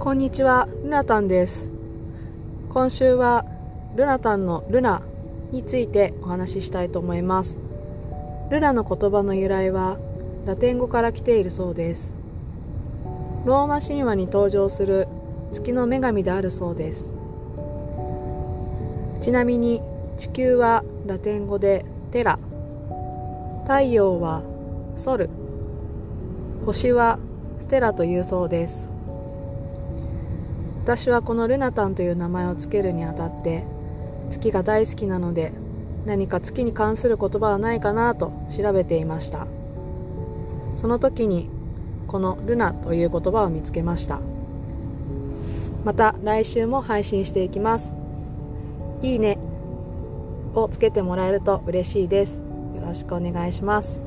こんにちは、ルナタンです。今週はルナタンのルナについてお話ししたいと思います。ルナの言葉の由来はラテン語から来ているそうです。ローマ神話に登場する月の女神であるそうです。ちなみに地球はラテン語でテラ、太陽はソル、星はステラというそうです。私はこのルナタンという名前を付けるにあたって月が大好きなので何か月に関する言葉はないかなと調べていました。その時にこのルナという言葉を見つけました。また来週も配信していきます。いいねをつけてもらえると嬉しいです。よろしくお願いします。